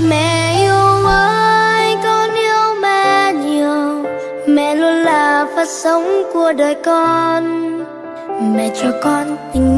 Mẹ yêu ơi, con yêu mẹ nhiều. Mẹ luôn là phát sống của đời con. Mẹ cho con tình